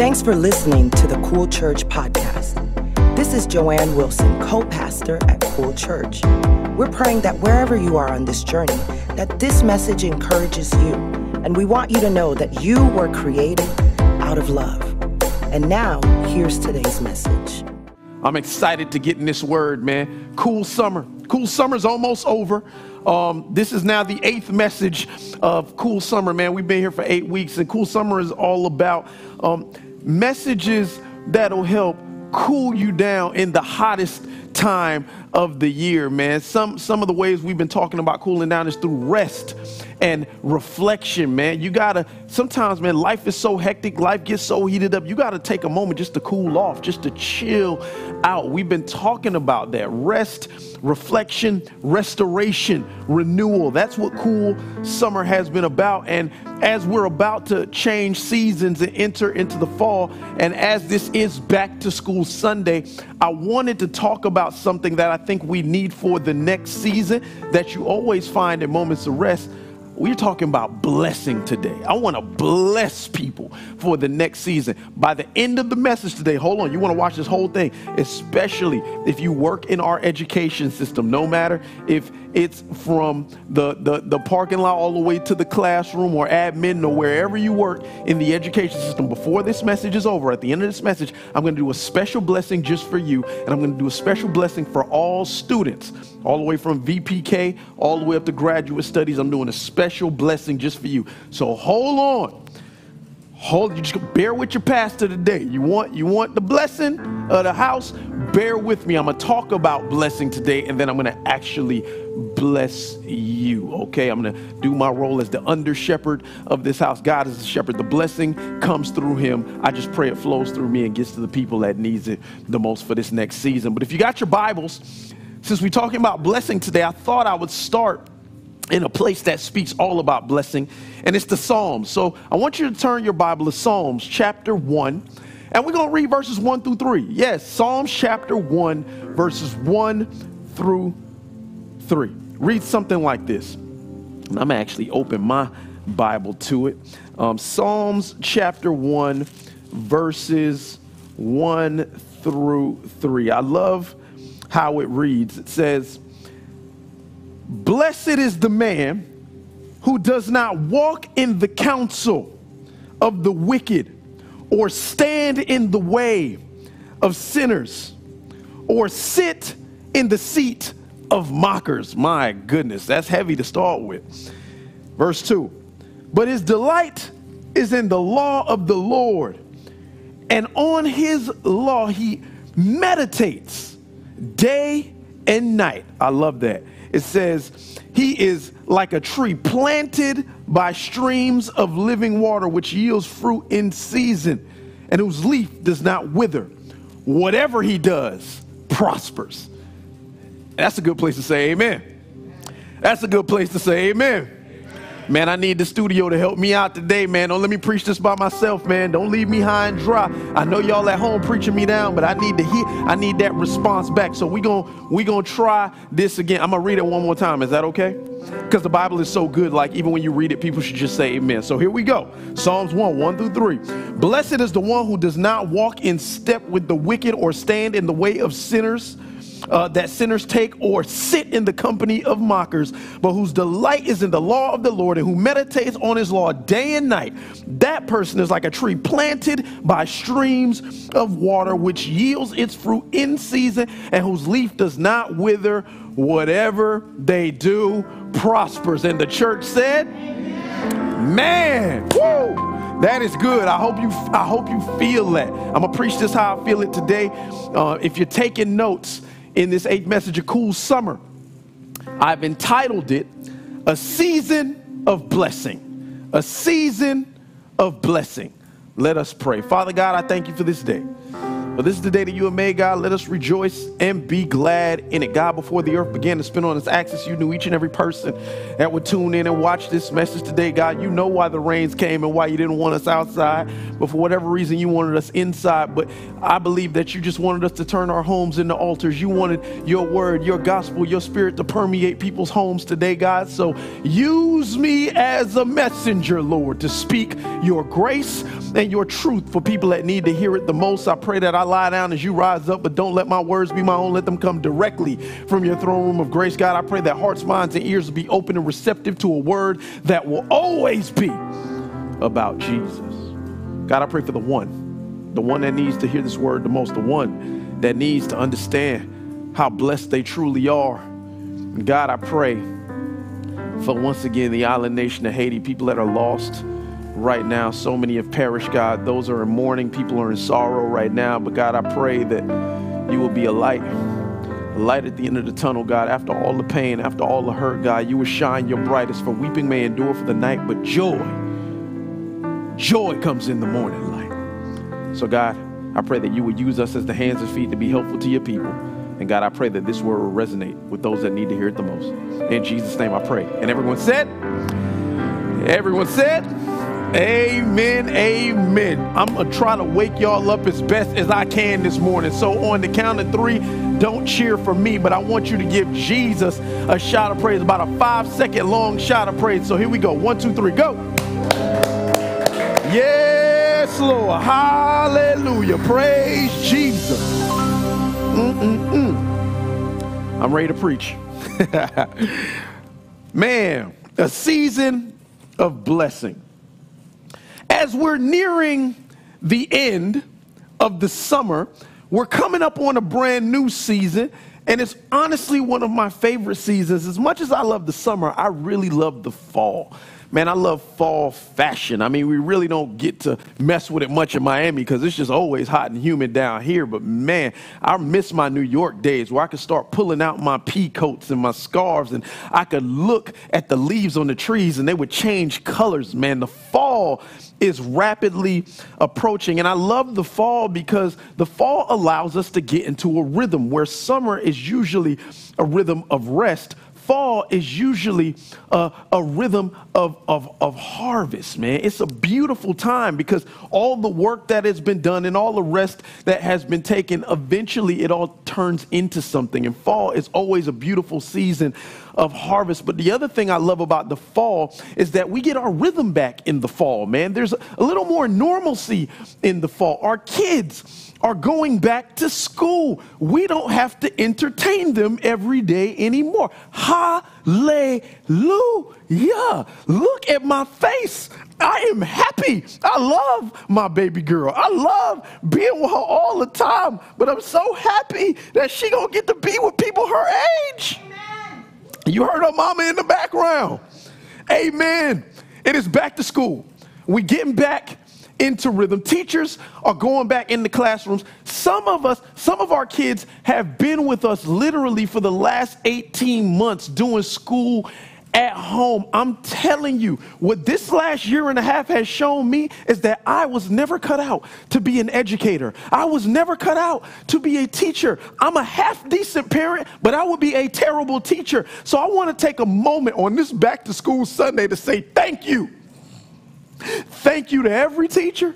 Thanks for listening to the Cool Church podcast. This is Joanne Wilson, co-pastor at Cool Church. We're praying that wherever you are on this journey, that this message encourages you, and we want you to know that you were created out of love. And now, here's today's message. I'm excited to get in this word, man. Cool summer. Cool summer's almost over. Um, this is now the eighth message of Cool Summer, man. We've been here for eight weeks, and Cool Summer is all about um, messages that'll help cool you down in the hottest time of the year, man. Some some of the ways we've been talking about cooling down is through rest and reflection, man. You gotta sometimes, man, life is so hectic, life gets so heated up. You gotta take a moment just to cool off, just to chill out. We've been talking about that rest, reflection, restoration, renewal. That's what cool summer has been about. And as we're about to change seasons and enter into the fall, and as this is back to school Sunday, I wanted to talk about something that I think we need for the next season that you always find in moments of rest we're talking about blessing today. I want to bless people for the next season. By the end of the message today, hold on, you want to watch this whole thing, especially if you work in our education system, no matter if it's from the, the, the parking lot all the way to the classroom or admin or wherever you work in the education system. Before this message is over, at the end of this message, I'm going to do a special blessing just for you, and I'm going to do a special blessing for all students, all the way from VPK all the way up to graduate studies. I'm doing a special blessing just for you. So hold on hold you just bear with your pastor today. You want you want the blessing of the house? Bear with me. I'm gonna talk about blessing today and then i'm gonna actually bless you okay? I'm gonna do my role as the under shepherd of this house. God is the shepherd. The blessing comes through him. I just pray it flows through me and gets to the people that needs it the most for this next season. But if you got your bibles since we're talking about blessing today i thought i would start in a place that speaks all about blessing, and it's the Psalms. So I want you to turn your Bible to Psalms chapter 1, and we're going to read verses 1 through 3. Yes, Psalms chapter 1, verses 1 through 3. Read something like this. And I'm actually open my Bible to it. Um, Psalms chapter 1, verses 1 through 3. I love how it reads. It says, Blessed is the man who does not walk in the counsel of the wicked, or stand in the way of sinners, or sit in the seat of mockers. My goodness, that's heavy to start with. Verse 2 But his delight is in the law of the Lord, and on his law he meditates day and night. I love that it says, He is like a tree planted by streams of living water, which yields fruit in season, and whose leaf does not wither. Whatever he does prospers. That's a good place to say amen. That's a good place to say amen. Man, I need the studio to help me out today, man. Don't let me preach this by myself, man. Don't leave me high and dry. I know y'all at home preaching me down, but I need to hear, I need that response back. So we're gonna we gonna try this again. I'm gonna read it one more time. Is that okay? Because the Bible is so good, like even when you read it, people should just say amen. So here we go. Psalms 1, 1 through 3. Blessed is the one who does not walk in step with the wicked or stand in the way of sinners uh, that sinners take or sit in the company of mockers, but whose delight is in the law of the Lord and who meditates on his law day and night. That person is like a tree planted by streams of water, which yields its fruit in season and whose leaf does not wither. Whatever they do prospers. And the church said, Man, woo! That is good. I hope you. I hope you feel that. I'm gonna preach this how I feel it today. Uh, if you're taking notes, in this eighth message of Cool Summer. I've entitled it A Season of Blessing. A Season of Blessing. Let us pray. Father God, I thank you for this day. But this is the day that you have made, God. Let us rejoice and be glad in it. God, before the earth began to spin on its axis, you knew each and every person that would tune in and watch this message today. God, you know why the rains came and why you didn't want us outside. But for whatever reason, you wanted us inside. But I believe that you just wanted us to turn our homes into altars. You wanted your word, your gospel, your spirit to permeate people's homes today, God. So use me as a messenger, Lord, to speak your grace and your truth for people that need to hear it the most. I pray that I lie down as you rise up, but don't let my words be my own. Let them come directly from your throne room of grace. God, I pray that hearts, minds, and ears will be open and receptive to a word that will always be about Jesus. God, I pray for the one, the one that needs to hear this word the most, the one that needs to understand how blessed they truly are. God, I pray for once again the island nation of Haiti, people that are lost right now. So many have perished, God. Those are in mourning. People are in sorrow right now. But God, I pray that you will be a light, a light at the end of the tunnel, God. After all the pain, after all the hurt, God, you will shine your brightest. For weeping may endure for the night, but joy, joy comes in the morning light. So, God, I pray that you would use us as the hands and feet to be helpful to your people. And God, I pray that this word will resonate with those that need to hear it the most. In Jesus' name I pray. And everyone said, everyone said, Amen. Amen. I'm going to try to wake y'all up as best as I can this morning. So, on the count of three, don't cheer for me, but I want you to give Jesus a shout of praise, about a five second long shout of praise. So, here we go. One, two, three, go. Yes, Lord. Hallelujah. Praise Jesus. Mm-mm-mm. I'm ready to preach. Man, a season of blessing as we're nearing the end of the summer, we're coming up on a brand new season. And it's honestly one of my favorite seasons. As much as I love the summer, I really love the fall. Man, I love fall fashion. I mean, we really don't get to mess with it much in Miami because it's just always hot and humid down here. But man, I miss my New York days where I could start pulling out my pea coats and my scarves and I could look at the leaves on the trees and they would change colors. Man, the fall is rapidly approaching. And I love the fall because the fall allows us to get into a rhythm where summer is usually a rhythm of rest fall is usually a, a rhythm of, of, of harvest, man. It's a beautiful time because all the work that has been done and all the rest that has been taken, eventually it all turns into something. And fall is always a beautiful season of harvest. But the other thing I love about the fall is that we get our rhythm back in the fall, man. There's a little more normalcy in the fall. Our kids, are going back to school. We don't have to entertain them every day anymore. Hallelujah. Look at my face. I am happy. I love my baby girl. I love being with her all the time, but I'm so happy that she going to get to be with people her age. Amen. You heard her mama in the background. Amen. It is back to school. We getting back into rhythm. Teachers are going back in the classrooms. Some of us, some of our kids have been with us literally for the last 18 months doing school at home. I'm telling you, what this last year and a half has shown me is that I was never cut out to be an educator. I was never cut out to be a teacher. I'm a half decent parent, but I would be a terrible teacher. So I want to take a moment on this back to school Sunday to say thank you Thank you to every teacher,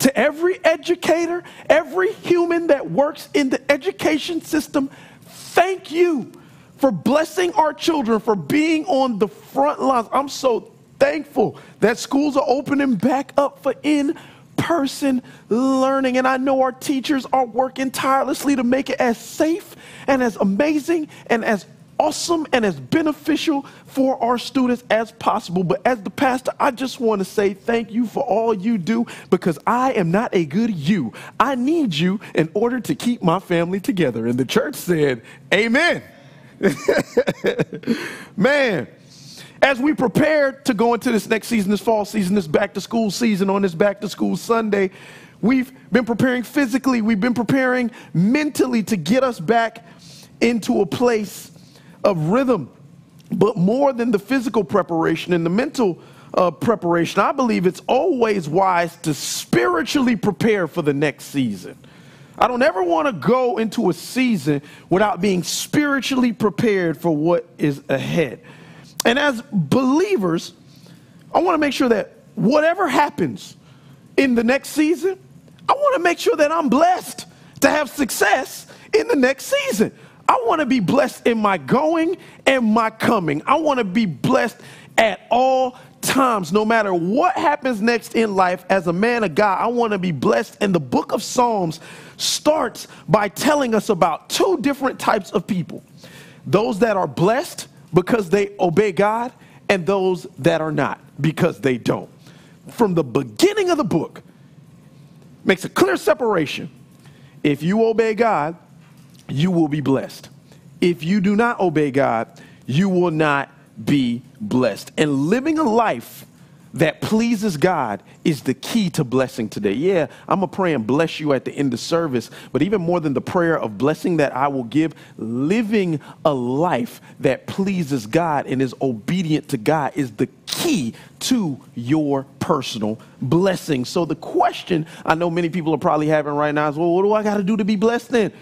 to every educator, every human that works in the education system. Thank you for blessing our children, for being on the front lines. I'm so thankful that schools are opening back up for in person learning. And I know our teachers are working tirelessly to make it as safe and as amazing and as awesome and as beneficial for our students as possible. But as the pastor, I just want to say thank you for all you do because I am not a good you. I need you in order to keep my family together. And the church said, Amen. Man, as we prepare to go into this next season, this fall season, this back to school season, on this back to school Sunday, we've been preparing physically, we've been preparing mentally to get us back into a place of rhythm. But more than the physical preparation and the mental uh, preparation, I believe it's always wise to spiritually prepare for the next season. I don't ever want to go into a season without being spiritually prepared for what is ahead. And as believers, I want to make sure that whatever happens in the next season, I want to make sure that I'm blessed to have success in the next season. I want to be blessed in my going and my coming. I want to be blessed at all times, no matter what happens next in life, as a man of God, I want to be blessed. And the book of Psalms starts by telling us about two different types of people those that are blessed because they obey God, and those that are not because they don't. From the beginning of the book, makes a clear separation. If you obey God, you will be blessed. If you do not obey God, you will not be blessed. And living a life that pleases God is the key to blessing today. Yeah, I'm going to pray and bless you at the end of service, but even more than the prayer of blessing that I will give, living a life that pleases God and is obedient to God is the key to your personal blessing. So the question I know many people are probably having right now is, well, what do I got to do to be blessed then?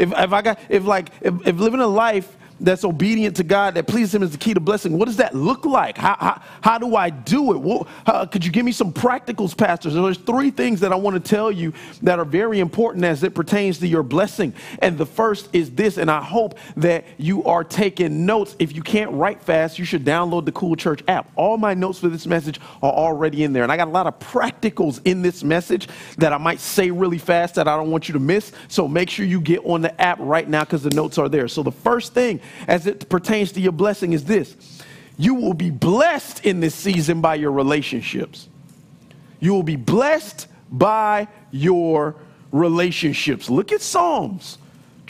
If, if I got, if like, if, if living a life that's obedient to God, that pleases Him is the key to blessing. What does that look like? How, how, how do I do it? What, how, could you give me some practicals, pastors? there's three things that I want to tell you that are very important as it pertains to your blessing. And the first is this, and I hope that you are taking notes. If you can't write fast, you should download the Cool Church app. All my notes for this message are already in there. And I got a lot of practicals in this message that I might say really fast that I don't want you to miss. So make sure you get on the app right now because the notes are there. So the first thing as it pertains to your blessing is this you will be blessed in this season by your relationships. You will be blessed by your relationships. Look at Psalms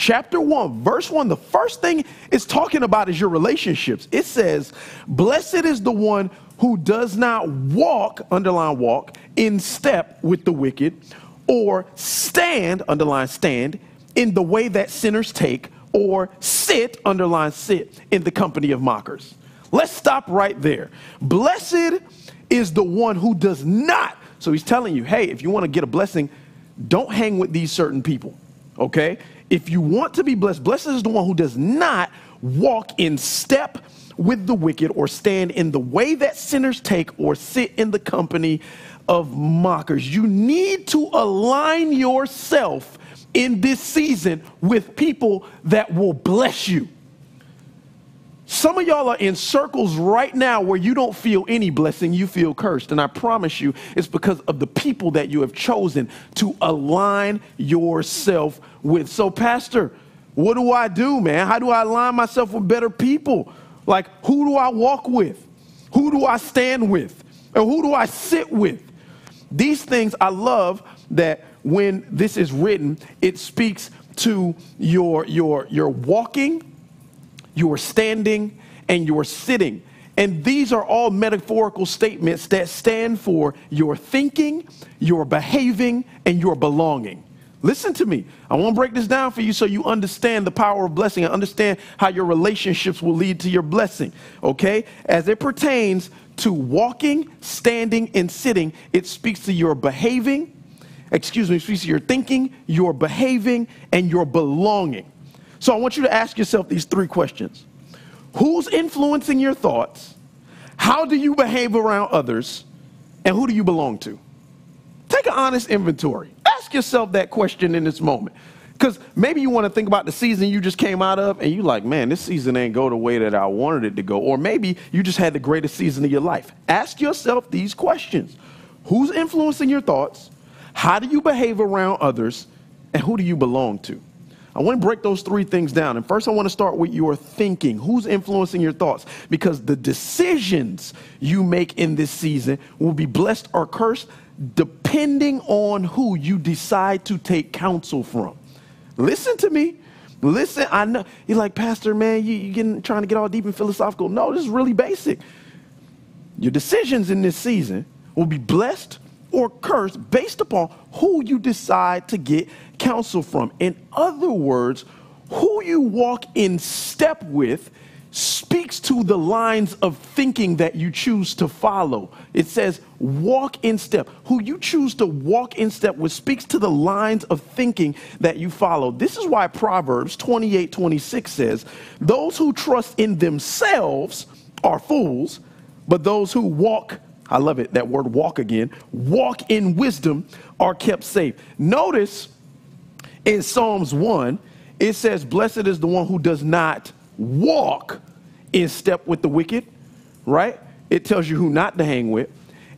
chapter 1, verse 1. The first thing it's talking about is your relationships. It says, Blessed is the one who does not walk, underline walk, in step with the wicked, or stand, underline stand, in the way that sinners take or sit, underline sit, in the company of mockers. Let's stop right there. Blessed is the one who does not. So he's telling you, hey, if you want to get a blessing, don't hang with these certain people, okay? If you want to be blessed, blessed is the one who does not walk in step with the wicked or stand in the way that sinners take or sit in the company of mockers. You need to align yourself in this season with people that will bless you. Some of y'all are in circles right now where you don't feel any blessing, you feel cursed. And I promise you, it's because of the people that you have chosen to align yourself with. So, Pastor, what do I do, man? How do I align myself with better people? Like, who do I walk with? Who do I stand with? And who do I sit with? These things I love that when this is written, it speaks to your, your, your walking, your standing, and your sitting. And these are all metaphorical statements that stand for your thinking, your behaving, and your belonging. Listen to me. I want to break this down for you so you understand the power of blessing and understand how your relationships will lead to your blessing. Okay? As it pertains to walking, standing, and sitting, it speaks to your behaving, excuse me, speaks your thinking, your behaving, and your belonging. So I want you to ask yourself these three questions Who's influencing your thoughts? How do you behave around others? And who do you belong to? Take an honest inventory. Ask yourself that question in this moment. Because maybe you want to think about the season you just came out of and you're like, man, this season ain't go the way that I wanted it to go. Or maybe you just had the greatest season of your life. Ask yourself these questions Who's influencing your thoughts? How do you behave around others? And who do you belong to? I want to break those three things down. And first, I want to start with your thinking. Who's influencing your thoughts? Because the decisions you make in this season will be blessed or cursed depending on who you decide to take counsel from. Listen to me. Listen, I know you're like, Pastor, man, you, you getting trying to get all deep and philosophical. No, this is really basic. Your decisions in this season will be blessed or curse based upon who you decide to get counsel from. In other words, who you walk in step with speaks to the lines of thinking that you choose to follow. It says, walk in step. Who you choose to walk in step with speaks to the lines of thinking that you follow. This is why Proverbs 28 26 says, Those who trust in themselves are fools, but those who walk, I love it, that word walk again, walk in wisdom are kept safe. Notice in Psalms 1, it says, Blessed is the one who does not walk in step with the wicked, right? It tells you who not to hang with.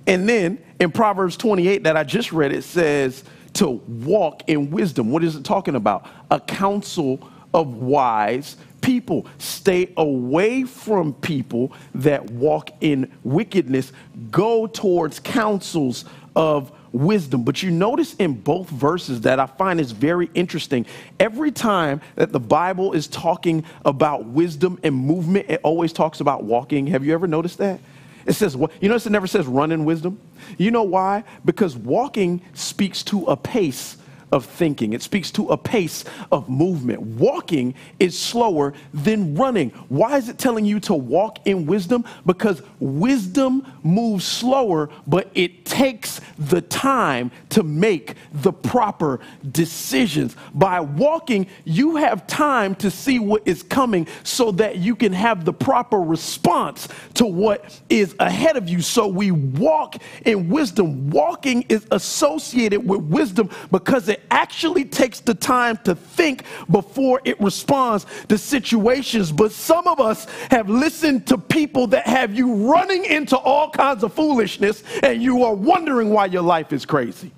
And then in Proverbs 28 that I just read, it says to walk in wisdom. What is it talking about? A counsel of wise people. Stay away from people that walk in wickedness. Go towards counsels of wisdom. But you notice in both verses that I find is very interesting. Every time that the Bible is talking about wisdom and movement, it always talks about walking. Have you ever noticed that? It says, you notice it never says run in wisdom? You know why? Because walking speaks to a pace of thinking. It speaks to a pace of movement. Walking is slower than running. Why is it telling you to walk in wisdom? Because wisdom moves slower, but it takes the time to make the proper decisions. By walking, you have time to see what is coming so that you can have the proper response to what is ahead of you. So we walk in wisdom. Walking is associated with wisdom because it actually takes the time to think before it responds to situations. But some of us have listened to people that have you running into all kinds of foolishness and you are wondering why your life is crazy.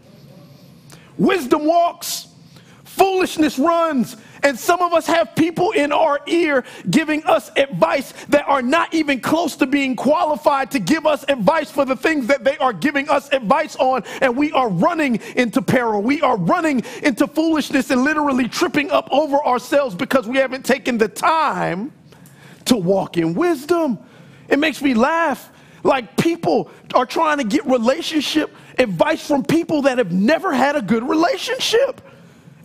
Wisdom walks, foolishness runs. And some of us have people in our ear giving us advice that are not even close to being qualified to give us advice for the things that they are giving us advice on. And we are running into peril. We are running into foolishness and literally tripping up over ourselves because we haven't taken the time to walk in wisdom. It makes me laugh. Like people are trying to get relationship advice from people that have never had a good relationship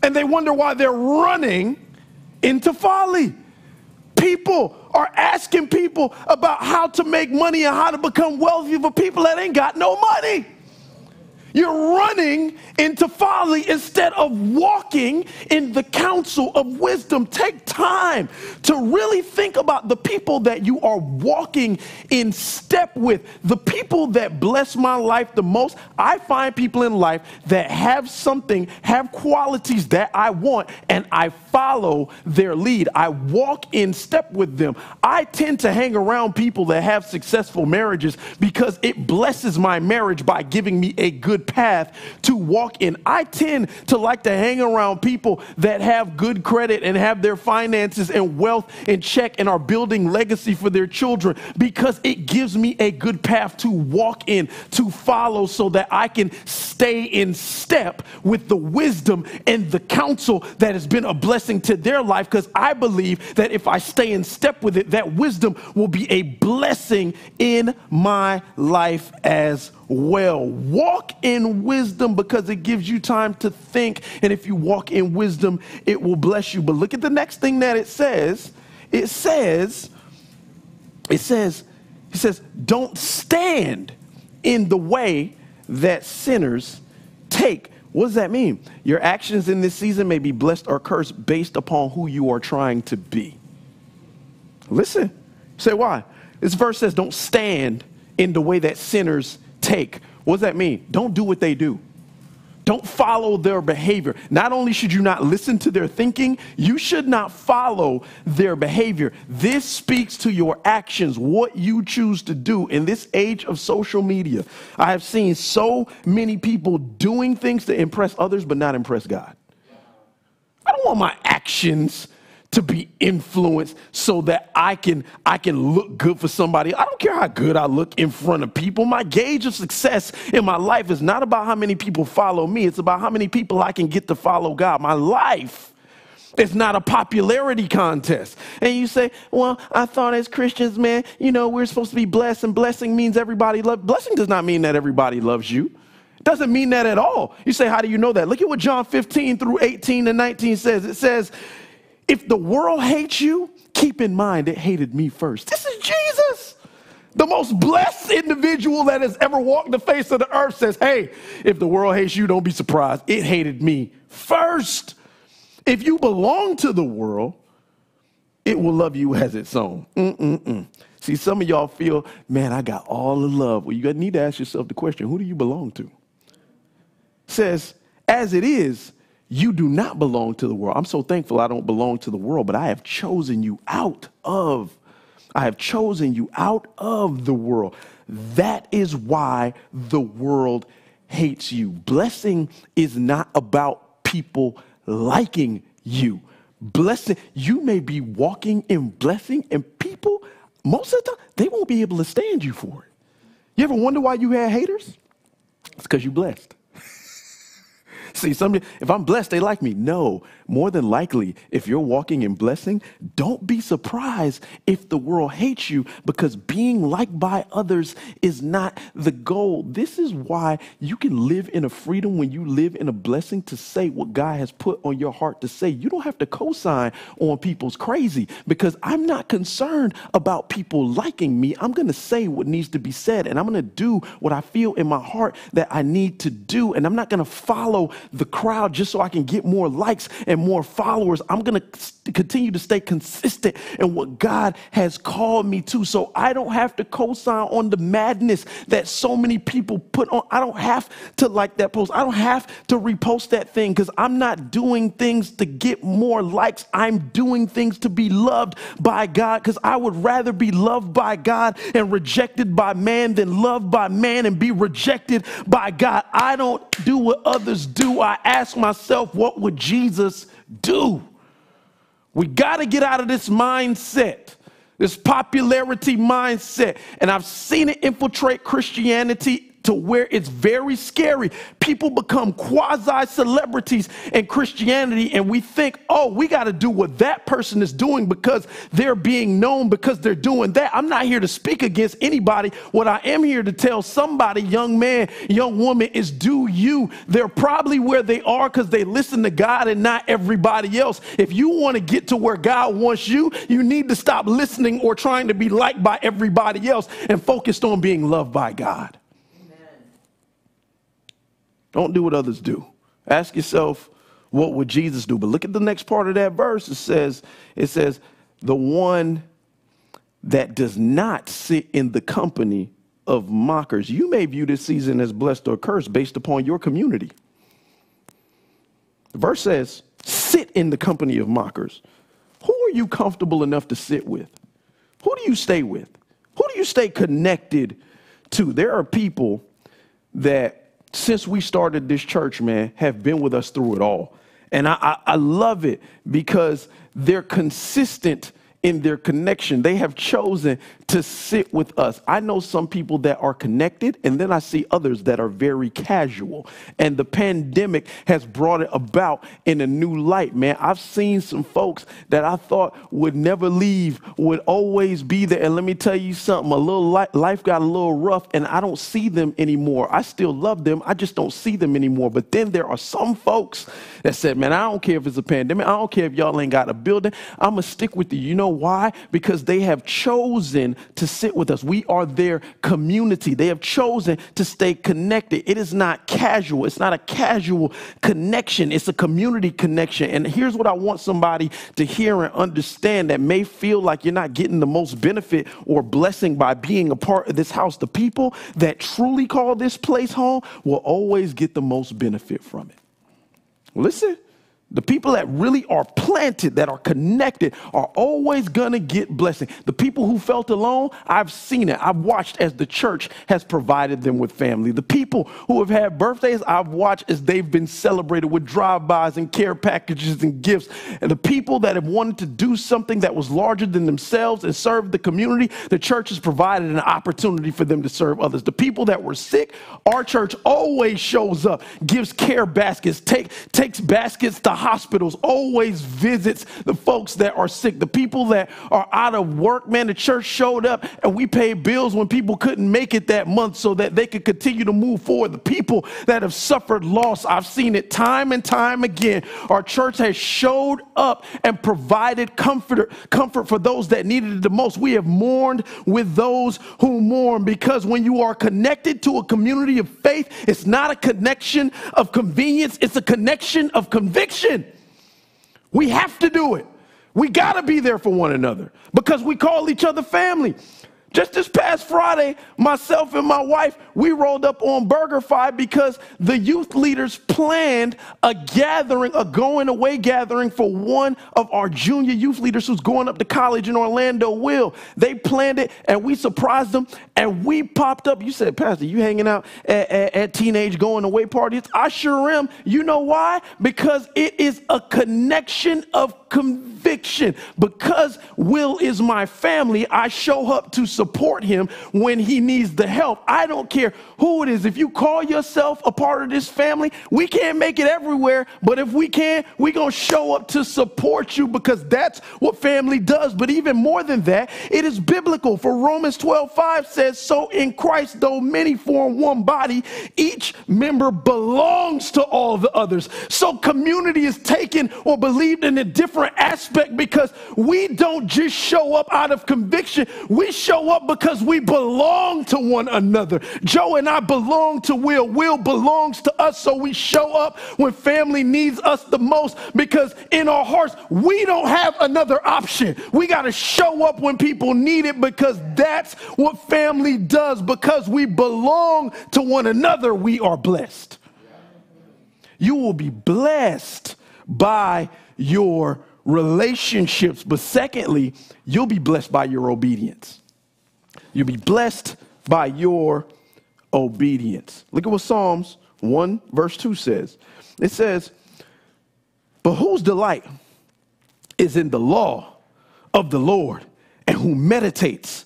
and they wonder why they're running into folly. People are asking people about how to make money and how to become wealthy for people that ain't got no money. You're running into folly instead of walking in the counsel of wisdom. Take time to really think about the people that you are walking in step with, the people that bless my life the most. I find people in life that have something, have qualities that I want, and I follow their lead. I walk in step with them. I tend to hang around people that have successful marriages because it blesses my marriage by giving me a good good path to walk in. I tend to like to hang around people that have good credit and have their finances and wealth in check and are building legacy for their children because it gives me a good path to walk in, to follow, so that I can stay in step with the wisdom and the counsel that has been a blessing to their life. Because I believe that if I stay in step with it, that wisdom will be a blessing in my life as well. Walk in wisdom because it gives you time to think. And if you walk in wisdom, it will bless you. But look at the next thing that it says. It says, it says, it says, don't stand in the way that sinners take. What does that mean? Your actions in this season may be blessed or cursed based upon who you are trying to be. Listen, say why. This verse says, don't stand in the way that sinners take. What does that mean? Don't do what they do. Don't follow their behavior. Not only should you not listen to their thinking, you should not follow their behavior. This speaks to your actions, what you choose to do in this age of social media. I have seen so many people doing things to impress others, but not impress God. I don't want my actions to be influenced so that I can I can look good for somebody. I don't care how good I look in front of people. My gauge of success in my life is not about how many people follow me. It's about how many people I can get to follow God. My life is not a popularity contest. And you say, well, I thought as Christians, man, you know, we're supposed to be blessed, and blessing means everybody love. Blessing does not mean that everybody loves you. It doesn't mean that at all. You say, how do you know that? Look at what John 15 through 18 and 19 says. It says, if the world hates you, keep in mind it hated me first. This is Jesus. The most blessed individual that has ever walked the face of the earth says, Hey, if the world hates you, don't be surprised. It hated me first. If you belong to the world, it will love you as its own. Mm-mm-mm. See, some of y'all feel, man, I got all the love. Well, you need to ask yourself the question who do you belong to? says, as it is, you do not belong to the world. I'm so thankful I don't belong to the world, but I have chosen you out of. I have chosen you out of the world. That is why the world hates you. Blessing is not about people liking you. Blessing, you may be walking in blessing, and people, most of the time, they won't be able to stand you for it. You ever wonder why you had haters? It's because you're blessed. See, some if I'm blessed, they like me. No, more than likely, if you're walking in blessing, don't be surprised if the world hates you because being liked by others is not the goal. This is why you can live in a freedom when you live in a blessing to say what God has put on your heart to say. You don't have to co-sign on people's crazy because I'm not concerned about people liking me. I'm going to say what needs to be said and I'm going to do what I feel in my heart that I need to do and I'm not going to follow the crowd just so I can get more likes and more followers. I'm going to continue to stay consistent in what God has called me to so I don't have to co sign on the madness that so many people put on. I don't have to like that post. I don't have to repost that thing because I'm not doing things to get more likes. I'm doing things to be loved by God because I would rather be loved by God and rejected by man than loved by man and be rejected by God. I don't do what others do. I ask myself, what would Jesus do? We got to get out of this mindset, this popularity mindset. And I've seen it infiltrate Christianity to where it's very scary. People become quasi celebrities in Christianity, and we think, oh, we got to do what that person is doing because they're being known because they're doing that. I'm not here to speak against anybody. What I am here to tell somebody, young man, young woman, is do you. They're probably where they are because they listen to God and not everybody else. If you want to get to where God wants you, you need to stop listening or trying to be liked by everybody else and focused on being loved by God. Don't do what others do. Ask yourself, what would Jesus do? But look at the next part of that verse. It says, it says, the one that does not sit in the company of mockers. You may view this season as blessed or cursed based upon your community. The verse says, sit in the company of mockers. Who are you comfortable enough to sit with? Who do you stay with? Who do you stay connected to? There are people that since we started this church, man, have been with us through it all. And I, I, I love it because they're consistent in their connection. They have chosen to sit with us. I know some people that are connected, and then I see others that are very casual. And the pandemic has brought it about in a new light, man. I've seen some folks that I thought would never leave, would always be there. And let me tell you something a little li- life got a little rough, and I don't see them anymore. I still love them, I just don't see them anymore. But then there are some folks that said, man, I don't care if it's a pandemic, I don't care if y'all ain't got a building, I'm gonna stick with you. You know why? Because they have chosen to sit with us. We are their community. They have chosen to stay connected. It is not casual, it's not a casual connection, it's a community connection. And here's what I want somebody to hear and understand that may feel like you're not getting the most benefit or blessing by being a part of this house. The people that truly call this place home will always get the most benefit from it. Listen. The people that really are planted, that are connected, are always going to get blessing. The people who felt alone, I've seen it. I've watched as the church has provided them with family. The people who have had birthdays, I've watched as they've been celebrated with drive-bys and care packages and gifts. And the people that have wanted to do something that was larger than themselves and serve the community, the church has provided an opportunity for them to serve others. The people that were sick, our church always shows up, gives care baskets, take, takes baskets to hospitals, always visits the folks that are sick, the people that are out of work. Man, the church showed up and we paid bills when people couldn't make it that month so that they could continue to move forward. The people that have suffered loss, I've seen it time and time again. Our church has showed up and provided comfort, comfort for those that needed it the most. We have mourned with those who mourn because when you are connected to a community of faith, it's not a connection of convenience, it's a connection of conviction. We have to do it. We got to be there for one another because we call each other family. Just this past Friday, myself and my wife, we rolled up on BurgerFi because the youth leaders planned a gathering, a going away gathering for one of our junior youth leaders who's going up to college in Orlando, Will. They planned it and we surprised them and we popped up. You said, Pastor, you hanging out at, at, at teenage going away parties? I sure am. You know why? Because it is a connection of conviction. Because Will is my family, I show up to support him when he needs the help. I don't care who it is. If you call yourself a part of this family, we can't make it everywhere, but if we can, we're going to show up to support you because that's what family does. But even more than that, it is biblical. For Romans 12 5 says, So in Christ, though many form one body, each member belongs to all the others. So community is taken or believed in a different aspect because we don't just show up out of conviction, we show up because we belong to one another. Joe and I belong to Will, Will belongs to us, so we show up when family needs us the most because in our hearts, we don't have another option. We got to show up when people need it because that's what family does. Because we belong to one another, we are blessed. You will be blessed by your relationships. But secondly, you'll be blessed by your obedience. You'll be blessed by your obedience. Look at what Psalms 1, verse 2 says. It says, But whose delight is in the law of the Lord, and who meditates,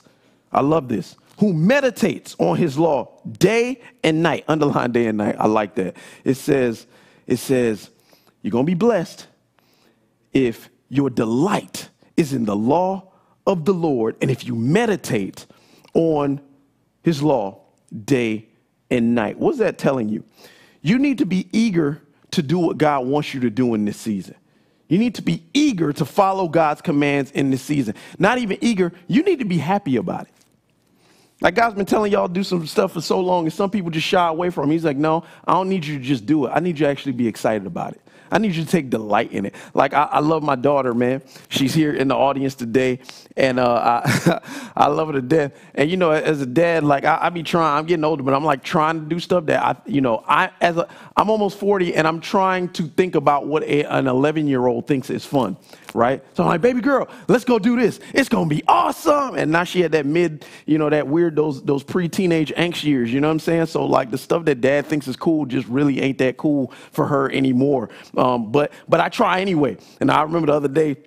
I love this, who meditates on his law day and night. Underline day and night. I like that. It says, it says, you're to be blessed if your delight is in the law of the Lord and if you meditate on his law day and night. What's that telling you? You need to be eager to do what God wants you to do in this season. You need to be eager to follow God's commands in this season. Not even eager, you need to be happy about it. Like God's been telling y'all do some stuff for so long, and some people just shy away from it. He's like, no, I don't need you to just do it. I need you to actually be excited about it. I need you to take delight in it. Like I, I love my daughter, man. She's here in the audience today, and uh, I, I love her to death. And you know, as a dad, like I, I be trying. I'm getting older, but I'm like trying to do stuff that I, you know, I as a I'm almost 40, and I'm trying to think about what a, an 11 year old thinks is fun right? So I'm like, baby girl, let's go do this. It's gonna be awesome. And now she had that mid, you know, that weird those those pre-teenage angst years, you know what I'm saying? So like the stuff that dad thinks is cool just really ain't that cool for her anymore. Um, but but I try anyway. And I remember the other day,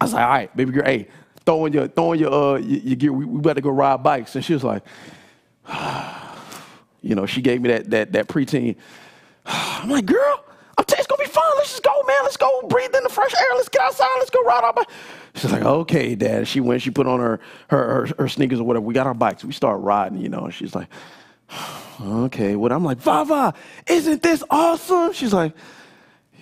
I was like, all right, baby girl, hey, throwing your throwing your uh your, your gear, we, we better go ride bikes. And she was like, you know, she gave me that that that preteen. I'm like, girl, it's gonna be fun. Let's just go, man. Let's go breathe in the fresh air. Let's get outside. Let's go ride our bike. She's like, okay, dad. She went, she put on her, her, her, her sneakers or whatever. We got our bikes. We start riding, you know, and she's like, okay. What I'm like, Vava, isn't this awesome? She's like,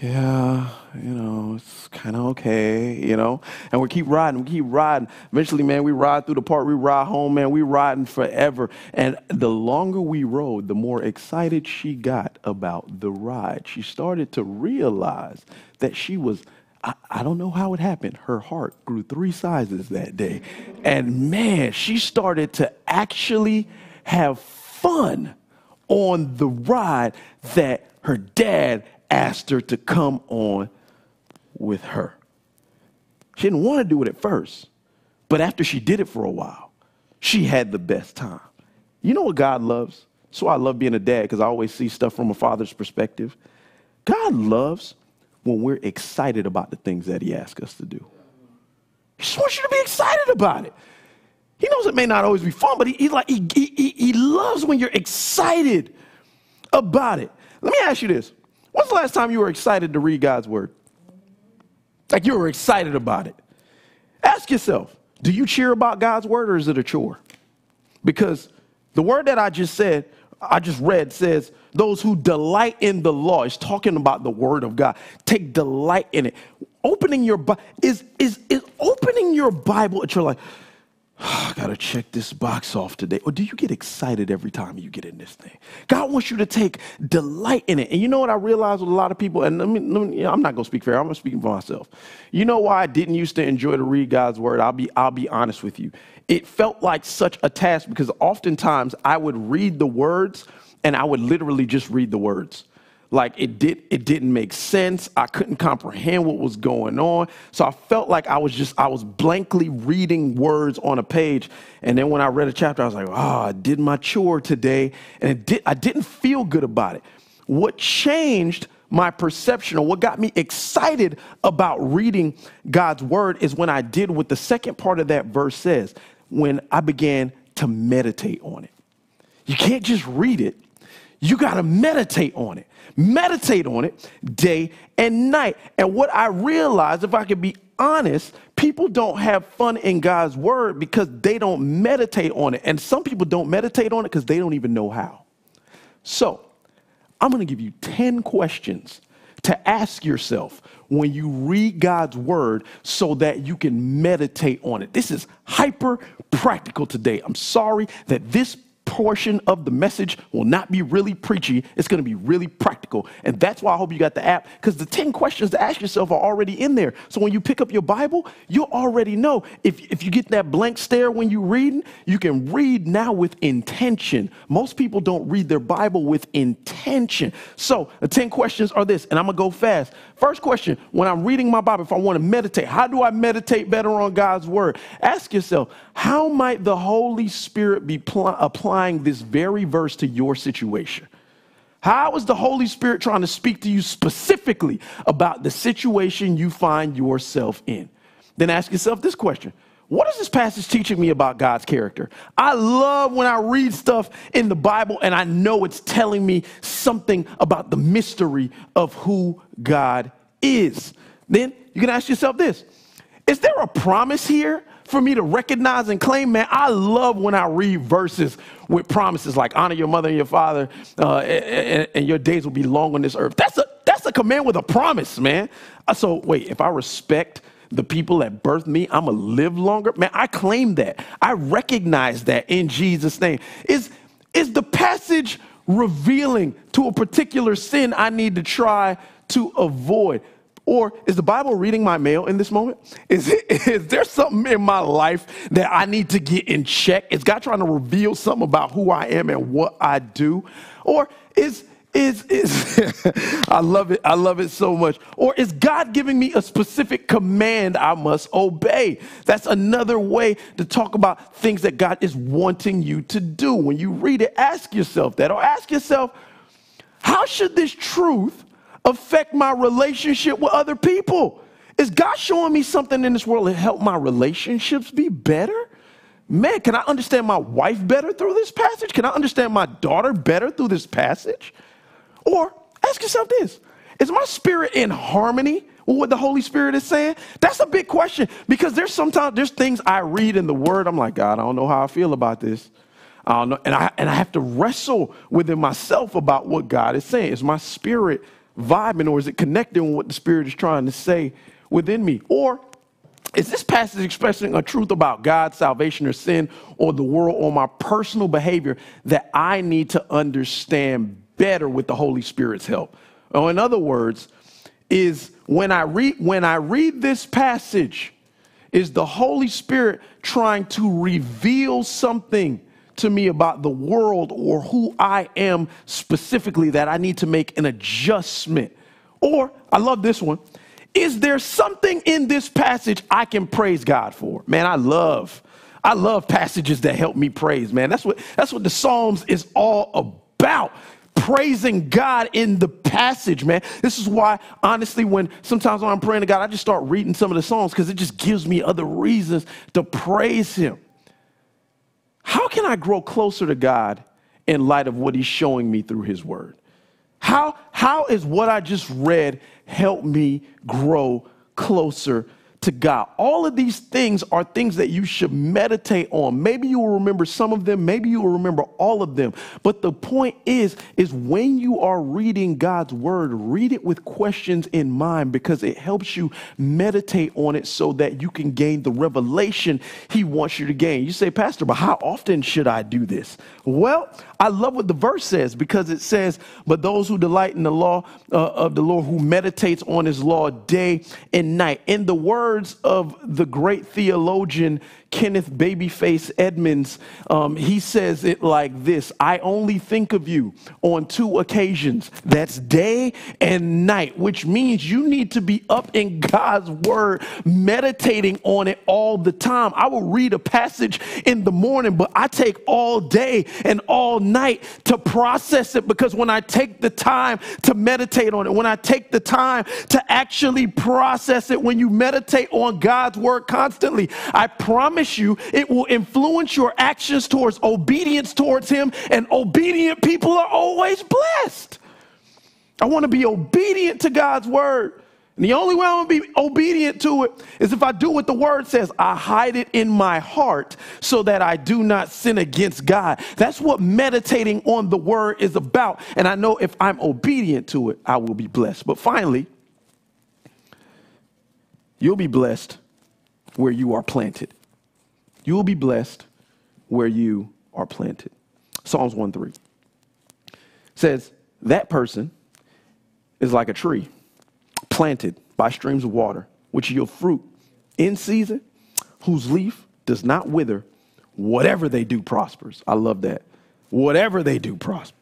yeah, you know, it's kind of okay, you know. And we keep riding, we keep riding. Eventually, man, we ride through the park, we ride home, man, we riding forever. And the longer we rode, the more excited she got about the ride. She started to realize that she was. I, I don't know how it happened. Her heart grew three sizes that day. And man, she started to actually have fun on the ride that her dad asked her to come on with her. She didn't want to do it at first, but after she did it for a while, she had the best time. You know what God loves? So I love being a dad because I always see stuff from a father's perspective. God loves when we're excited about the things that He asks us to do. He just wants you to be excited about it. He knows it may not always be fun, but he, he like he, he, he loves when you're excited about it. Let me ask you this: When's the last time you were excited to read God's word? Like you were excited about it. Ask yourself, do you cheer about God's word or is it a chore? Because the word that I just said, I just read says, those who delight in the law is talking about the word of God. Take delight in it. Opening your is is is opening your Bible at your like, I gotta check this box off today. Or do you get excited every time you get in this thing? God wants you to take delight in it. And you know what I realized with a lot of people, and let me, let me, I'm not gonna speak for I'm gonna speak for myself. You know why I didn't used to enjoy to read God's word? I'll be I'll be honest with you. It felt like such a task because oftentimes I would read the words and I would literally just read the words like it did it didn't make sense. I couldn't comprehend what was going on. So i felt like i was just i was blankly reading words on a page. And then when i read a chapter i was like oh i did my chore today. And it did, i didn't feel good about it. What changed my perception or what got me excited about reading god's word is when i did what the second part of that verse says when i began to meditate on it. You can't just read it. You got to meditate on it meditate on it day and night. And what I realized, if I could be honest, people don't have fun in God's word because they don't meditate on it. And some people don't meditate on it because they don't even know how. So, I'm going to give you 10 questions to ask yourself when you read God's word so that you can meditate on it. This is hyper practical today. I'm sorry that this portion of the message will not be really preachy. It's going to be really practical. And that's why I hope you got the app because the 10 questions to ask yourself are already in there. So when you pick up your Bible, you'll already know. If, if you get that blank stare when you're reading, you can read now with intention. Most people don't read their Bible with intention. So the 10 questions are this, and I'm going to go fast. First question when I'm reading my Bible, if I want to meditate, how do I meditate better on God's word? Ask yourself, how might the Holy Spirit be pl- applying this very verse to your situation? How is the Holy Spirit trying to speak to you specifically about the situation you find yourself in? Then ask yourself this question What is this passage teaching me about God's character? I love when I read stuff in the Bible and I know it's telling me something about the mystery of who God is. Then you can ask yourself this Is there a promise here for me to recognize and claim? Man, I love when I read verses with promises like honor your mother and your father, uh, and, and, your days will be long on this earth. That's a, that's a command with a promise, man. Uh, so, wait, if I respect the people that birthed me, I'm to live longer. Man, I claim that. I recognize that in Jesus' name. Is, is the passage revealing to a particular sin I need to try to avoid? Or is the Bible reading my mail in this moment? Is, it, is there something in my life that I need to get in check? Is God trying to reveal something about who I am and what I do? Or is is is I love it. I love it so much. Or is God giving me a specific command I must obey? That's another way to talk about things that God is wanting you to do. When you read it, ask yourself that or ask yourself, how should this truth affect my relationship with other people? Is God showing me something in this world to help my relationships be better? Man, can I understand my wife better through this passage? Can I understand my daughter better through this passage? Or ask yourself this Is my spirit in harmony with what the Holy Spirit is saying? That's a big question because there's sometimes there's things I read in the Word. I'm like, God, I don't know how I feel about this. I don't know. And I, and I have to wrestle within myself about what God is saying. Is my spirit vibing or is it connecting with what the Spirit is trying to say within me? Or is this passage expressing a truth about God, salvation or sin or the world or my personal behavior that I need to understand better with the Holy Spirit's help? Or in other words, is when I read when I read this passage, is the Holy Spirit trying to reveal something to me about the world or who I am specifically that I need to make an adjustment. Or, I love this one. Is there something in this passage I can praise God for? Man, I love I love passages that help me praise, man. That's what that's what the Psalms is all about. Praising God in the passage, man. This is why, honestly, when sometimes when I'm praying to God, I just start reading some of the Psalms because it just gives me other reasons to praise Him. How can I grow closer to God in light of what He's showing me through His Word? How, how is what I just read help me grow closer to God. All of these things are things that you should meditate on. Maybe you will remember some of them, maybe you will remember all of them. But the point is is when you are reading God's word, read it with questions in mind because it helps you meditate on it so that you can gain the revelation he wants you to gain. You say, "Pastor, but how often should I do this?" Well, I love what the verse says because it says, But those who delight in the law uh, of the Lord, who meditates on his law day and night. In the words of the great theologian Kenneth Babyface Edmonds, um, he says it like this I only think of you on two occasions. That's day and night, which means you need to be up in God's word, meditating on it all the time. I will read a passage in the morning, but I take all day and all night to process it because when I take the time to meditate on it, when I take the time to actually process it, when you meditate on God's word constantly, I promise promise you, it will influence your actions towards obedience towards Him, and obedient people are always blessed. I want to be obedient to God's word. And the only way I'm going to be obedient to it is if I do what the word says. I hide it in my heart so that I do not sin against God. That's what meditating on the word is about. And I know if I'm obedient to it, I will be blessed. But finally, you'll be blessed where you are planted. You will be blessed where you are planted. Psalms 1 3 says, That person is like a tree planted by streams of water, which yield fruit in season, whose leaf does not wither. Whatever they do prospers. I love that. Whatever they do prospers.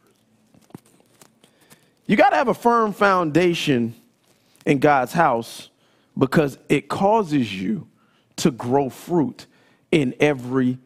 You got to have a firm foundation in God's house because it causes you to grow fruit in every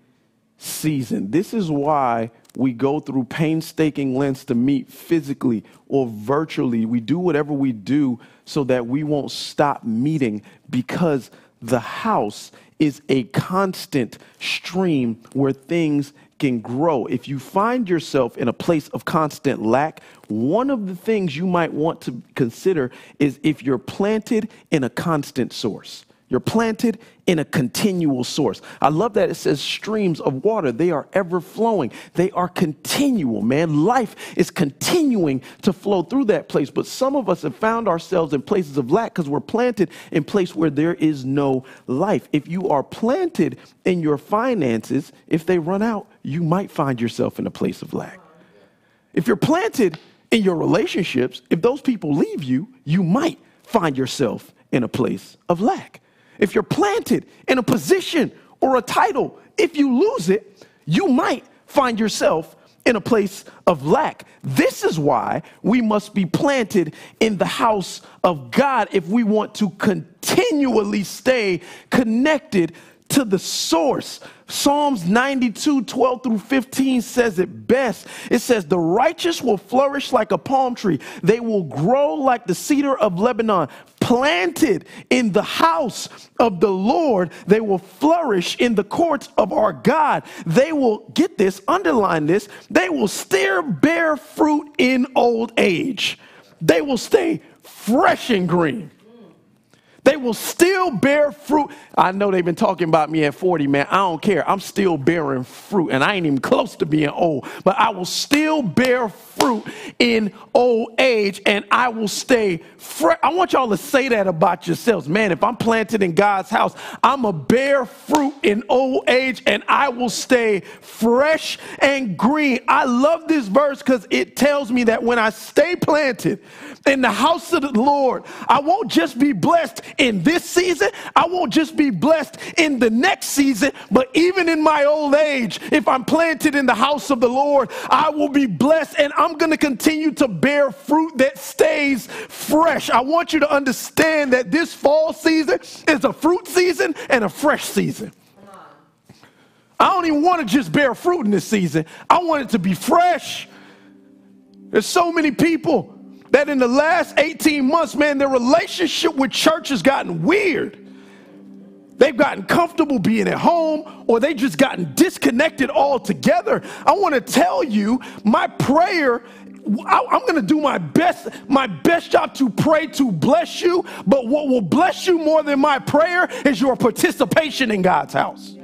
season. This is why we go through painstaking lengths to meet physically or virtually. We do whatever we do so that we won't stop meeting because the house is a constant stream where things can grow. If you find yourself in a place of constant lack, one of the things you might want to consider is if you're planted in a constant source. You're planted in a continual source. I love that it says streams of water. They are ever flowing. They are continual, man. Life is continuing to flow through that place. But some of us have found ourselves in places of lack because we're planted in place where there is no life. If you are planted in your finances, if they run out, you might find yourself in a place of lack. If you're planted in your relationships, if those people leave you, you might find yourself in a place of lack. If you're planted in a position or a title, if you lose it, you might find yourself in a place of lack. This is why we must be planted in the house of God if we want to continually stay connected to the source. Psalms 92, 12 through 15 says it best. It says, The righteous will flourish like a palm tree, they will grow like the cedar of Lebanon. Planted in the house of the Lord, they will flourish in the courts of our God. They will, get this, underline this, they will still bear fruit in old age. They will stay fresh and green. They will still bear fruit. I know they've been talking about me at 40, man. I don't care. I'm still bearing fruit, and I ain't even close to being old, but I will still bear fruit in old age, and I will stay fresh. I want y'all to say that about yourselves. Man, if I'm planted in God's house, I'm a bear fruit in old age, and I will stay fresh and green. I love this verse because it tells me that when I stay planted in the house of the Lord, I won't just be blessed in this season. I won't just be blessed in the next season, but even in my old age, if I'm planted in the house of the Lord, I will be blessed and I'm going to continue to bear fruit that stays fresh. I want you to understand that this fall season is a fruit season and a fresh season. I don't even want to just bear fruit in this season. I want it to be fresh. There's so many people that in the last 18 months, man, their relationship with church has gotten weird. They've gotten comfortable being at home or they just gotten disconnected altogether. I want to tell you, my prayer I'm going to do my best, my best job to pray to bless you. But what will bless you more than my prayer is your participation in God's house.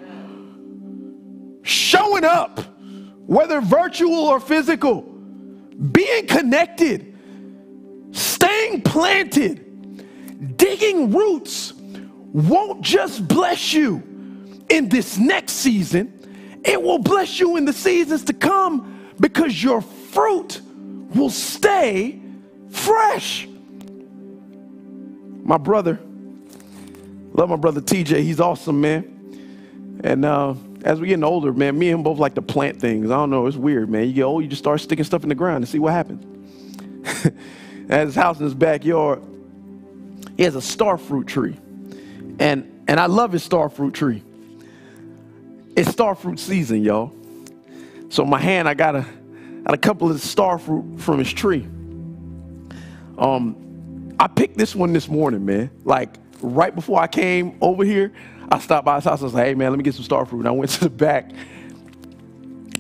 Showing up, whether virtual or physical, being connected, staying planted, digging roots won't just bless you in this next season, it will bless you in the seasons to come because your fruit will stay fresh. My brother, love my brother TJ, he's awesome, man. And uh, as we're getting older, man, me and him both like to plant things. I don't know, it's weird, man. You get old, you just start sticking stuff in the ground and see what happens. At his house in his backyard, he has a star fruit tree. And, and I love his star fruit tree. It's star fruit season, y'all. So my hand, I got a, got a couple of star fruit from his tree. Um, I picked this one this morning, man. Like right before I came over here, I stopped by his house. I was like, hey, man, let me get some star fruit. And I went to the back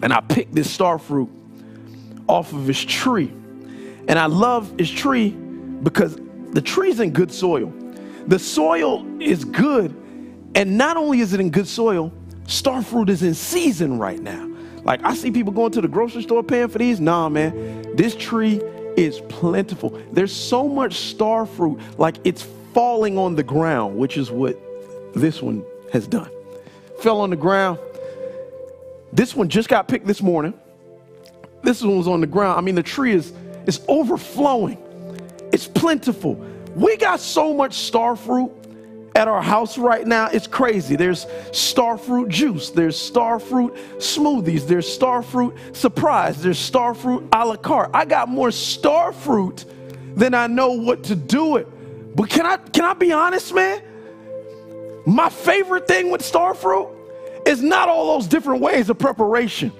and I picked this star fruit off of his tree. And I love his tree because the tree's in good soil. The soil is good. And not only is it in good soil, star fruit is in season right now. Like I see people going to the grocery store paying for these. Nah, man, this tree is plentiful. There's so much star fruit, like it's falling on the ground, which is what this one has done. Fell on the ground. This one just got picked this morning. This one was on the ground. I mean, the tree is, is overflowing. It's plentiful. We got so much star fruit at our house right now, it's crazy. There's star fruit juice, there's star fruit smoothies, there's star fruit surprise, there's star fruit a la carte. I got more star fruit than I know what to do it. But can I can I be honest, man? My favorite thing with star fruit is not all those different ways of preparation.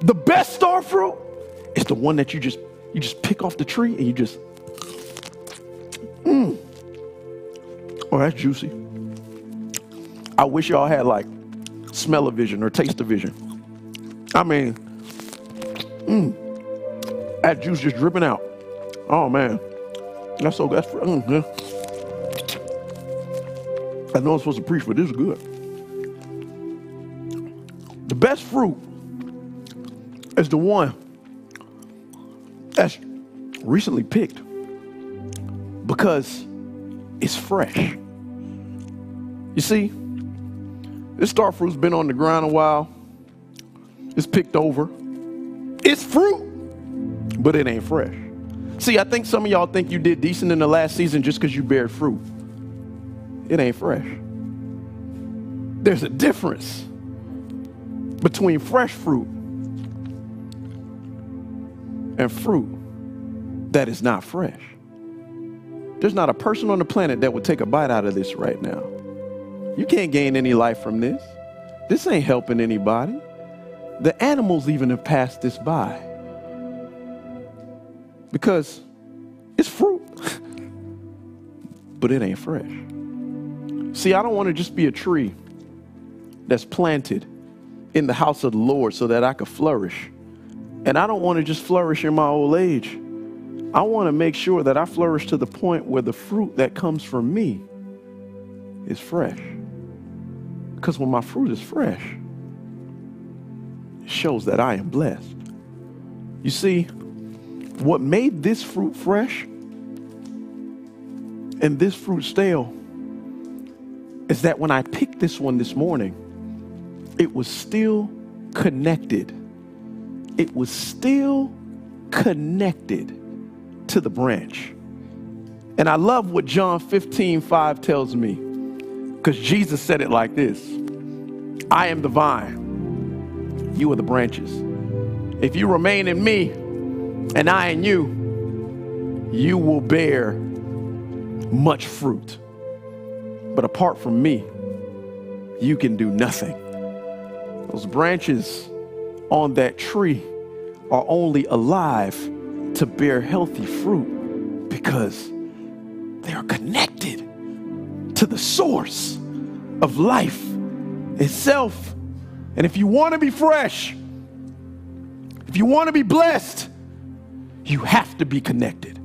The best star fruit is the one that you just you just pick off the tree and you just mmm Oh, that's juicy. I wish y'all had like smell of vision or taste of vision. I mean, mm, that juice just dripping out. Oh man, that's so that's mm, yeah. I know I'm supposed to preach, but this is good. The best fruit is the one that's recently picked because it's fresh. You see, this star fruit's been on the ground a while. It's picked over. It's fruit, but it ain't fresh. See, I think some of y'all think you did decent in the last season just because you bear fruit. It ain't fresh. There's a difference between fresh fruit and fruit that is not fresh. There's not a person on the planet that would take a bite out of this right now. You can't gain any life from this. This ain't helping anybody. The animals even have passed this by because it's fruit, but it ain't fresh. See, I don't want to just be a tree that's planted in the house of the Lord so that I could flourish. And I don't want to just flourish in my old age. I want to make sure that I flourish to the point where the fruit that comes from me is fresh. Because when my fruit is fresh, it shows that I am blessed. You see, what made this fruit fresh and this fruit stale is that when I picked this one this morning, it was still connected. It was still connected to the branch. And I love what John 15, 5 tells me. Because Jesus said it like this I am the vine, you are the branches. If you remain in me and I in you, you will bear much fruit. But apart from me, you can do nothing. Those branches on that tree are only alive to bear healthy fruit because they are connected to the source of life itself. And if you want to be fresh, if you want to be blessed, you have to be connected.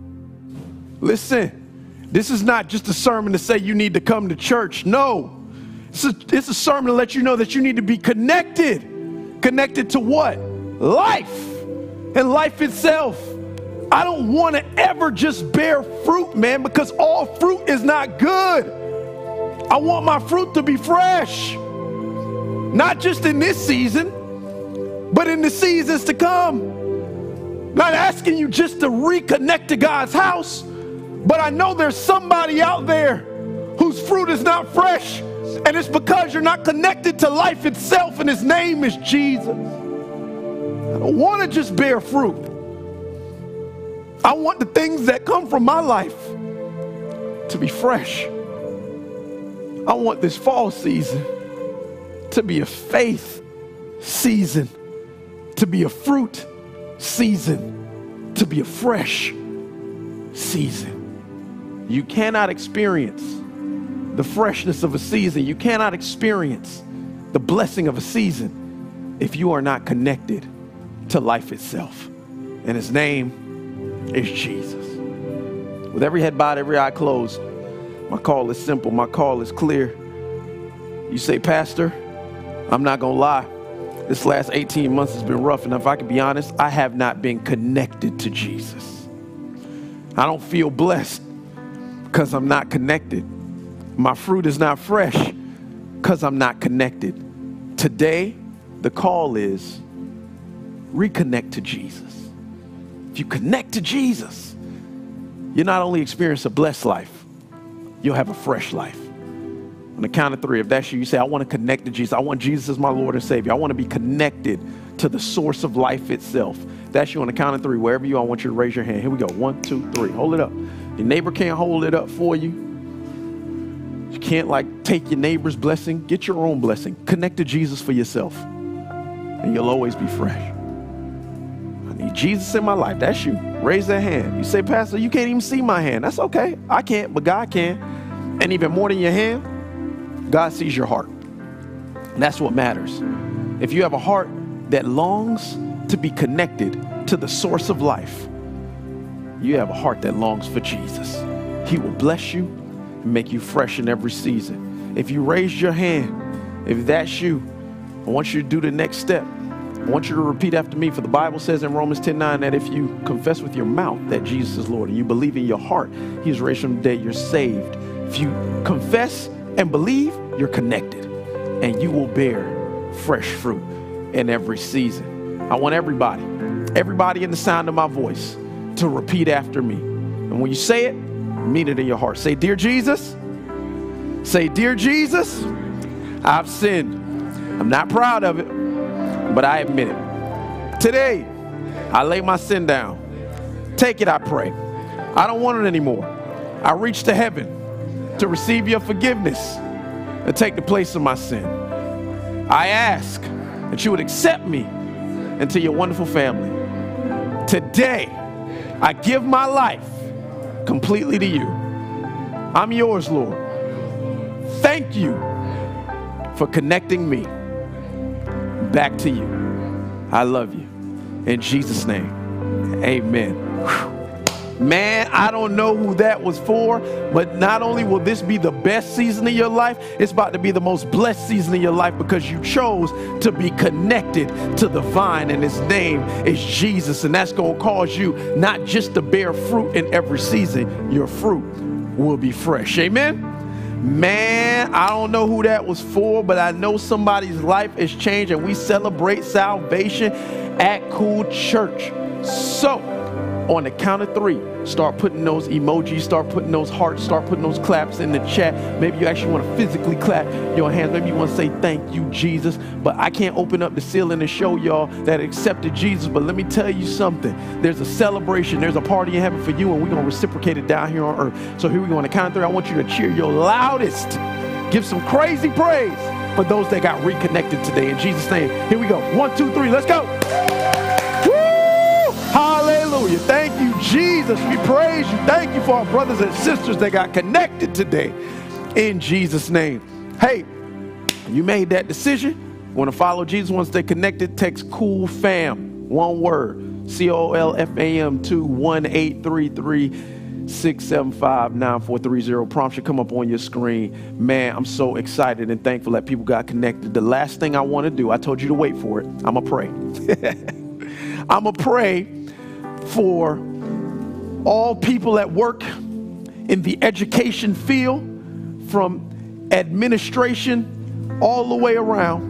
Listen, this is not just a sermon to say you need to come to church. No, it's a, it's a sermon to let you know that you need to be connected. Connected to what? Life and life itself. I don't want to ever just bear fruit, man, because all fruit is not good. I want my fruit to be fresh, not just in this season, but in the seasons to come. Not asking you just to reconnect to God's house but I know there's somebody out there whose fruit is not fresh, and it's because you're not connected to life itself, and his name is Jesus. I don't want to just bear fruit. I want the things that come from my life to be fresh. I want this fall season to be a faith season, to be a fruit season, to be a fresh season. You cannot experience the freshness of a season. You cannot experience the blessing of a season if you are not connected to life itself. And his name is Jesus. With every head bowed, every eye closed, my call is simple, my call is clear. You say, Pastor, I'm not going to lie. This last 18 months has been rough. And if I can be honest, I have not been connected to Jesus. I don't feel blessed because I'm not connected. My fruit is not fresh because I'm not connected. Today, the call is reconnect to Jesus. If you connect to Jesus, you not only experience a blessed life, you'll have a fresh life. On the count of three, if that's you, you say, I want to connect to Jesus. I want Jesus as my Lord and Savior. I want to be connected to the source of life itself. That's you on the count of three. Wherever you are, I want you to raise your hand. Here we go. One, two, three. Hold it up. Your neighbor can't hold it up for you. Can't like take your neighbor's blessing. Get your own blessing. Connect to Jesus for yourself. And you'll always be fresh. I need Jesus in my life. That's you. Raise that hand. You say, Pastor, you can't even see my hand. That's okay. I can't, but God can. And even more than your hand, God sees your heart. And that's what matters. If you have a heart that longs to be connected to the source of life, you have a heart that longs for Jesus. He will bless you and make you fresh in every season. If you raise your hand, if that's you, I want you to do the next step. I want you to repeat after me, for the Bible says in Romans 10 9 that if you confess with your mouth that Jesus is Lord and you believe in your heart He's raised from the dead, you're saved. If you confess and believe, you're connected and you will bear fresh fruit in every season. I want everybody, everybody in the sound of my voice, to repeat after me. And when you say it, mean it in your heart. Say, Dear Jesus. Say, Dear Jesus, I've sinned. I'm not proud of it, but I admit it. Today, I lay my sin down. Take it, I pray. I don't want it anymore. I reach to heaven to receive your forgiveness and take the place of my sin. I ask that you would accept me into your wonderful family. Today, I give my life completely to you. I'm yours, Lord. Thank you for connecting me back to you. I love you. In Jesus' name, amen. Man, I don't know who that was for, but not only will this be the best season of your life, it's about to be the most blessed season of your life because you chose to be connected to the vine, and his name is Jesus. And that's going to cause you not just to bear fruit in every season, your fruit will be fresh. Amen. Man, I don't know who that was for, but I know somebody's life is changed, and we celebrate salvation at Cool Church. So, on the count of three, start putting those emojis, start putting those hearts, start putting those claps in the chat. Maybe you actually want to physically clap your hands. Maybe you want to say thank you, Jesus. But I can't open up the ceiling and show y'all that accepted Jesus. But let me tell you something. There's a celebration, there's a party in heaven for you, and we're going to reciprocate it down here on earth. So here we go. On the count of three, I want you to cheer your loudest. Give some crazy praise for those that got reconnected today. In Jesus' name, here we go. One, two, three, let's go. Hallelujah. Thank you, Jesus. We praise you. Thank you for our brothers and sisters that got connected today in Jesus' name. Hey, you made that decision. Want to follow Jesus, want to stay connected? Text cool fam, one word C O L F A M 2 1833 675 9430. Prompt should come up on your screen. Man, I'm so excited and thankful that people got connected. The last thing I want to do, I told you to wait for it. I'm going to pray. I'm going to pray for all people at work in the education field, from administration all the way around.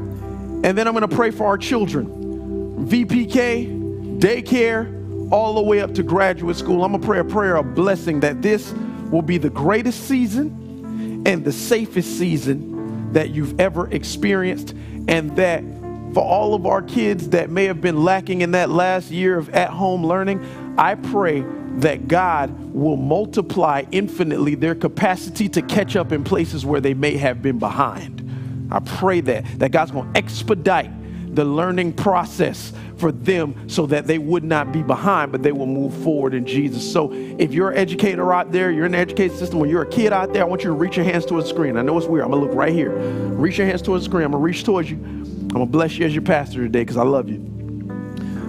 And then I'm going to pray for our children, VPK, daycare, all the way up to graduate school. I'm going to pray a prayer of blessing that this will be the greatest season and the safest season that you've ever experienced, and that for all of our kids that may have been lacking in that last year of at home learning, I pray that God will multiply infinitely their capacity to catch up in places where they may have been behind. I pray that that God's going to expedite the learning process for them so that they would not be behind, but they will move forward in Jesus. So if you're an educator out there, you're in the education system, or you're a kid out there, I want you to reach your hands towards the screen. I know it's weird. I'm gonna look right here. Reach your hands towards the screen. I'm gonna reach towards you. I'm gonna bless you as your pastor today because I love you.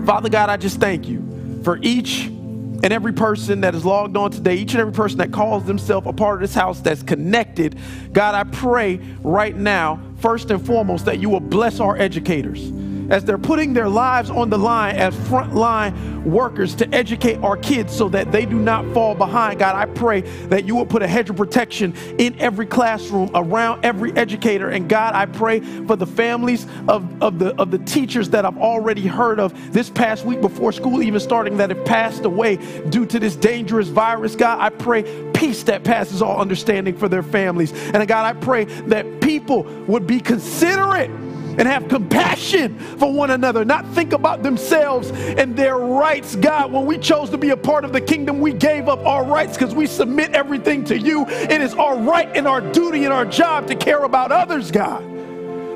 Father God, I just thank you for each and every person that is logged on today, each and every person that calls themselves a part of this house that's connected, God, I pray right now, first and foremost, that you will bless our educators as they're putting their lives on the line as frontline workers to educate our kids so that they do not fall behind. God, I pray that you will put a hedge of protection in every classroom around every educator. And God, I pray for the families of, of, the, of the teachers that I've already heard of this past week before school even starting that have passed away due to this dangerous virus. God, I pray peace that passes all understanding for their families. And God, I pray that people would be considerate and have compassion for one another, not think about themselves and their rights. God, when we chose to be a part of the kingdom, we gave up our rights because we submit everything to you. It is our right and our duty and our job to care about others, God.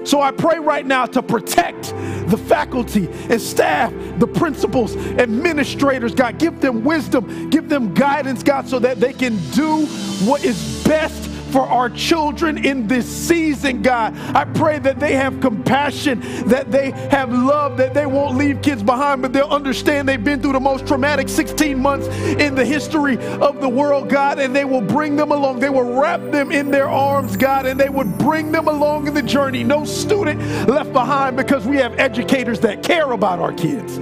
So I pray right now to protect the faculty and staff, the principals, administrators, God. Give them wisdom, give them guidance, God, so that they can do what is best for our children in this season, God. I pray that they have compassion, that they have love, that they won't leave kids behind, but they'll understand they've been through the most traumatic 16 months in the history of the world, God, and they will bring them along. They will wrap them in their arms, God, and they would bring them along in the journey. No student left behind because we have educators that care about our kids.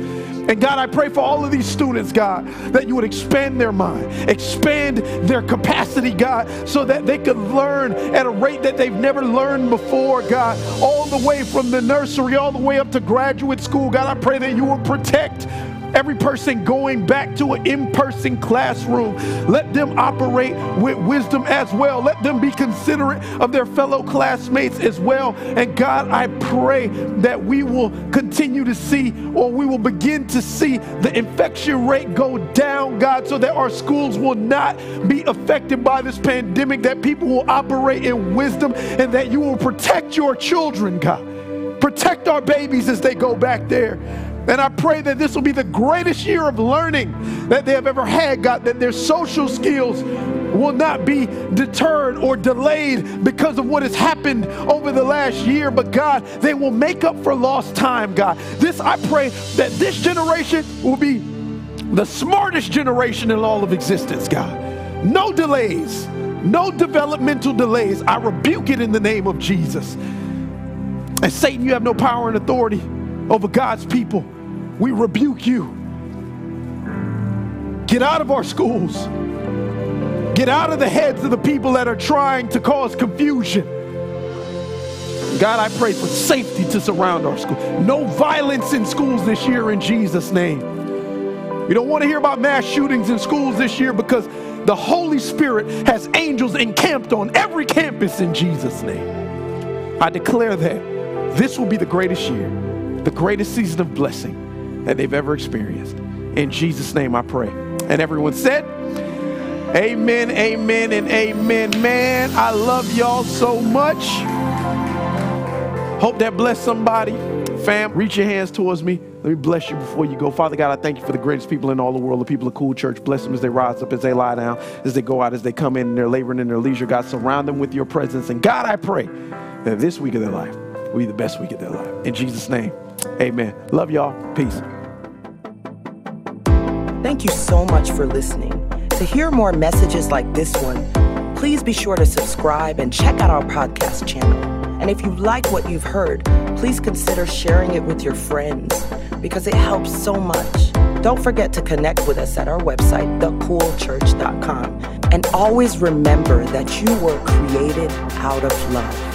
And God, I pray for all of these students, God, that you would expand their mind, expand their capacity, God, so that they could learn at a rate that they've never learned before, God, all the way from the nursery all the way up to graduate school. God, I pray that you will protect every person going back to an in person classroom. Let them operate with wisdom as well. Let them be considerate of their fellow classmates as well. And God, I pray that we will continue to see, or we will begin to see, the infection rate go down, God, so that our schools will not be affected by this pandemic, that people will operate in wisdom, and that you will protect your children, God. Protect our babies as they go back there. And I pray that this will be the greatest year of learning that they have ever had, God, that their social skills will not be deterred or delayed because of what has happened over the last year, but God, they will make up for lost time, God. This, I pray that this generation will be the smartest generation in all of existence, God. No delays, no developmental delays. I rebuke it in the name of Jesus. And Satan, you have no power and authority over God's people. We rebuke you. Get out of our schools. Get out of the heads of the people that are trying to cause confusion. God, I pray for safety to surround our schools. No violence in schools this year in Jesus' name. We don't want to hear about mass shootings in schools this year because the Holy Spirit has angels encamped on every campus in Jesus' name. I declare that this will be the greatest year, the greatest season of blessing that they've ever experienced. In Jesus' name I pray. And everyone said, Amen, amen, and amen. Man, I love y'all so much. Hope that blessed somebody. Fam, reach your hands towards me. Let me bless you before you go. Father God, I thank you for the greatest people in all the world, the people of Cool Church. Bless them as they rise up, as they lie down, as they go out, as they come in, and they're laboring in their leisure. God, surround them with your presence. And God, I pray that this week of their life will be the best week of their life. In Jesus' name, amen. Love y'all. Peace. Thank you so much for listening. To hear more messages like this one, please be sure to subscribe and check out our podcast channel. And if you like what you've heard, please consider sharing it with your friends because it helps so much. Don't forget to connect with us at our website, thecoolchurch.com. And always remember that you were created out of love.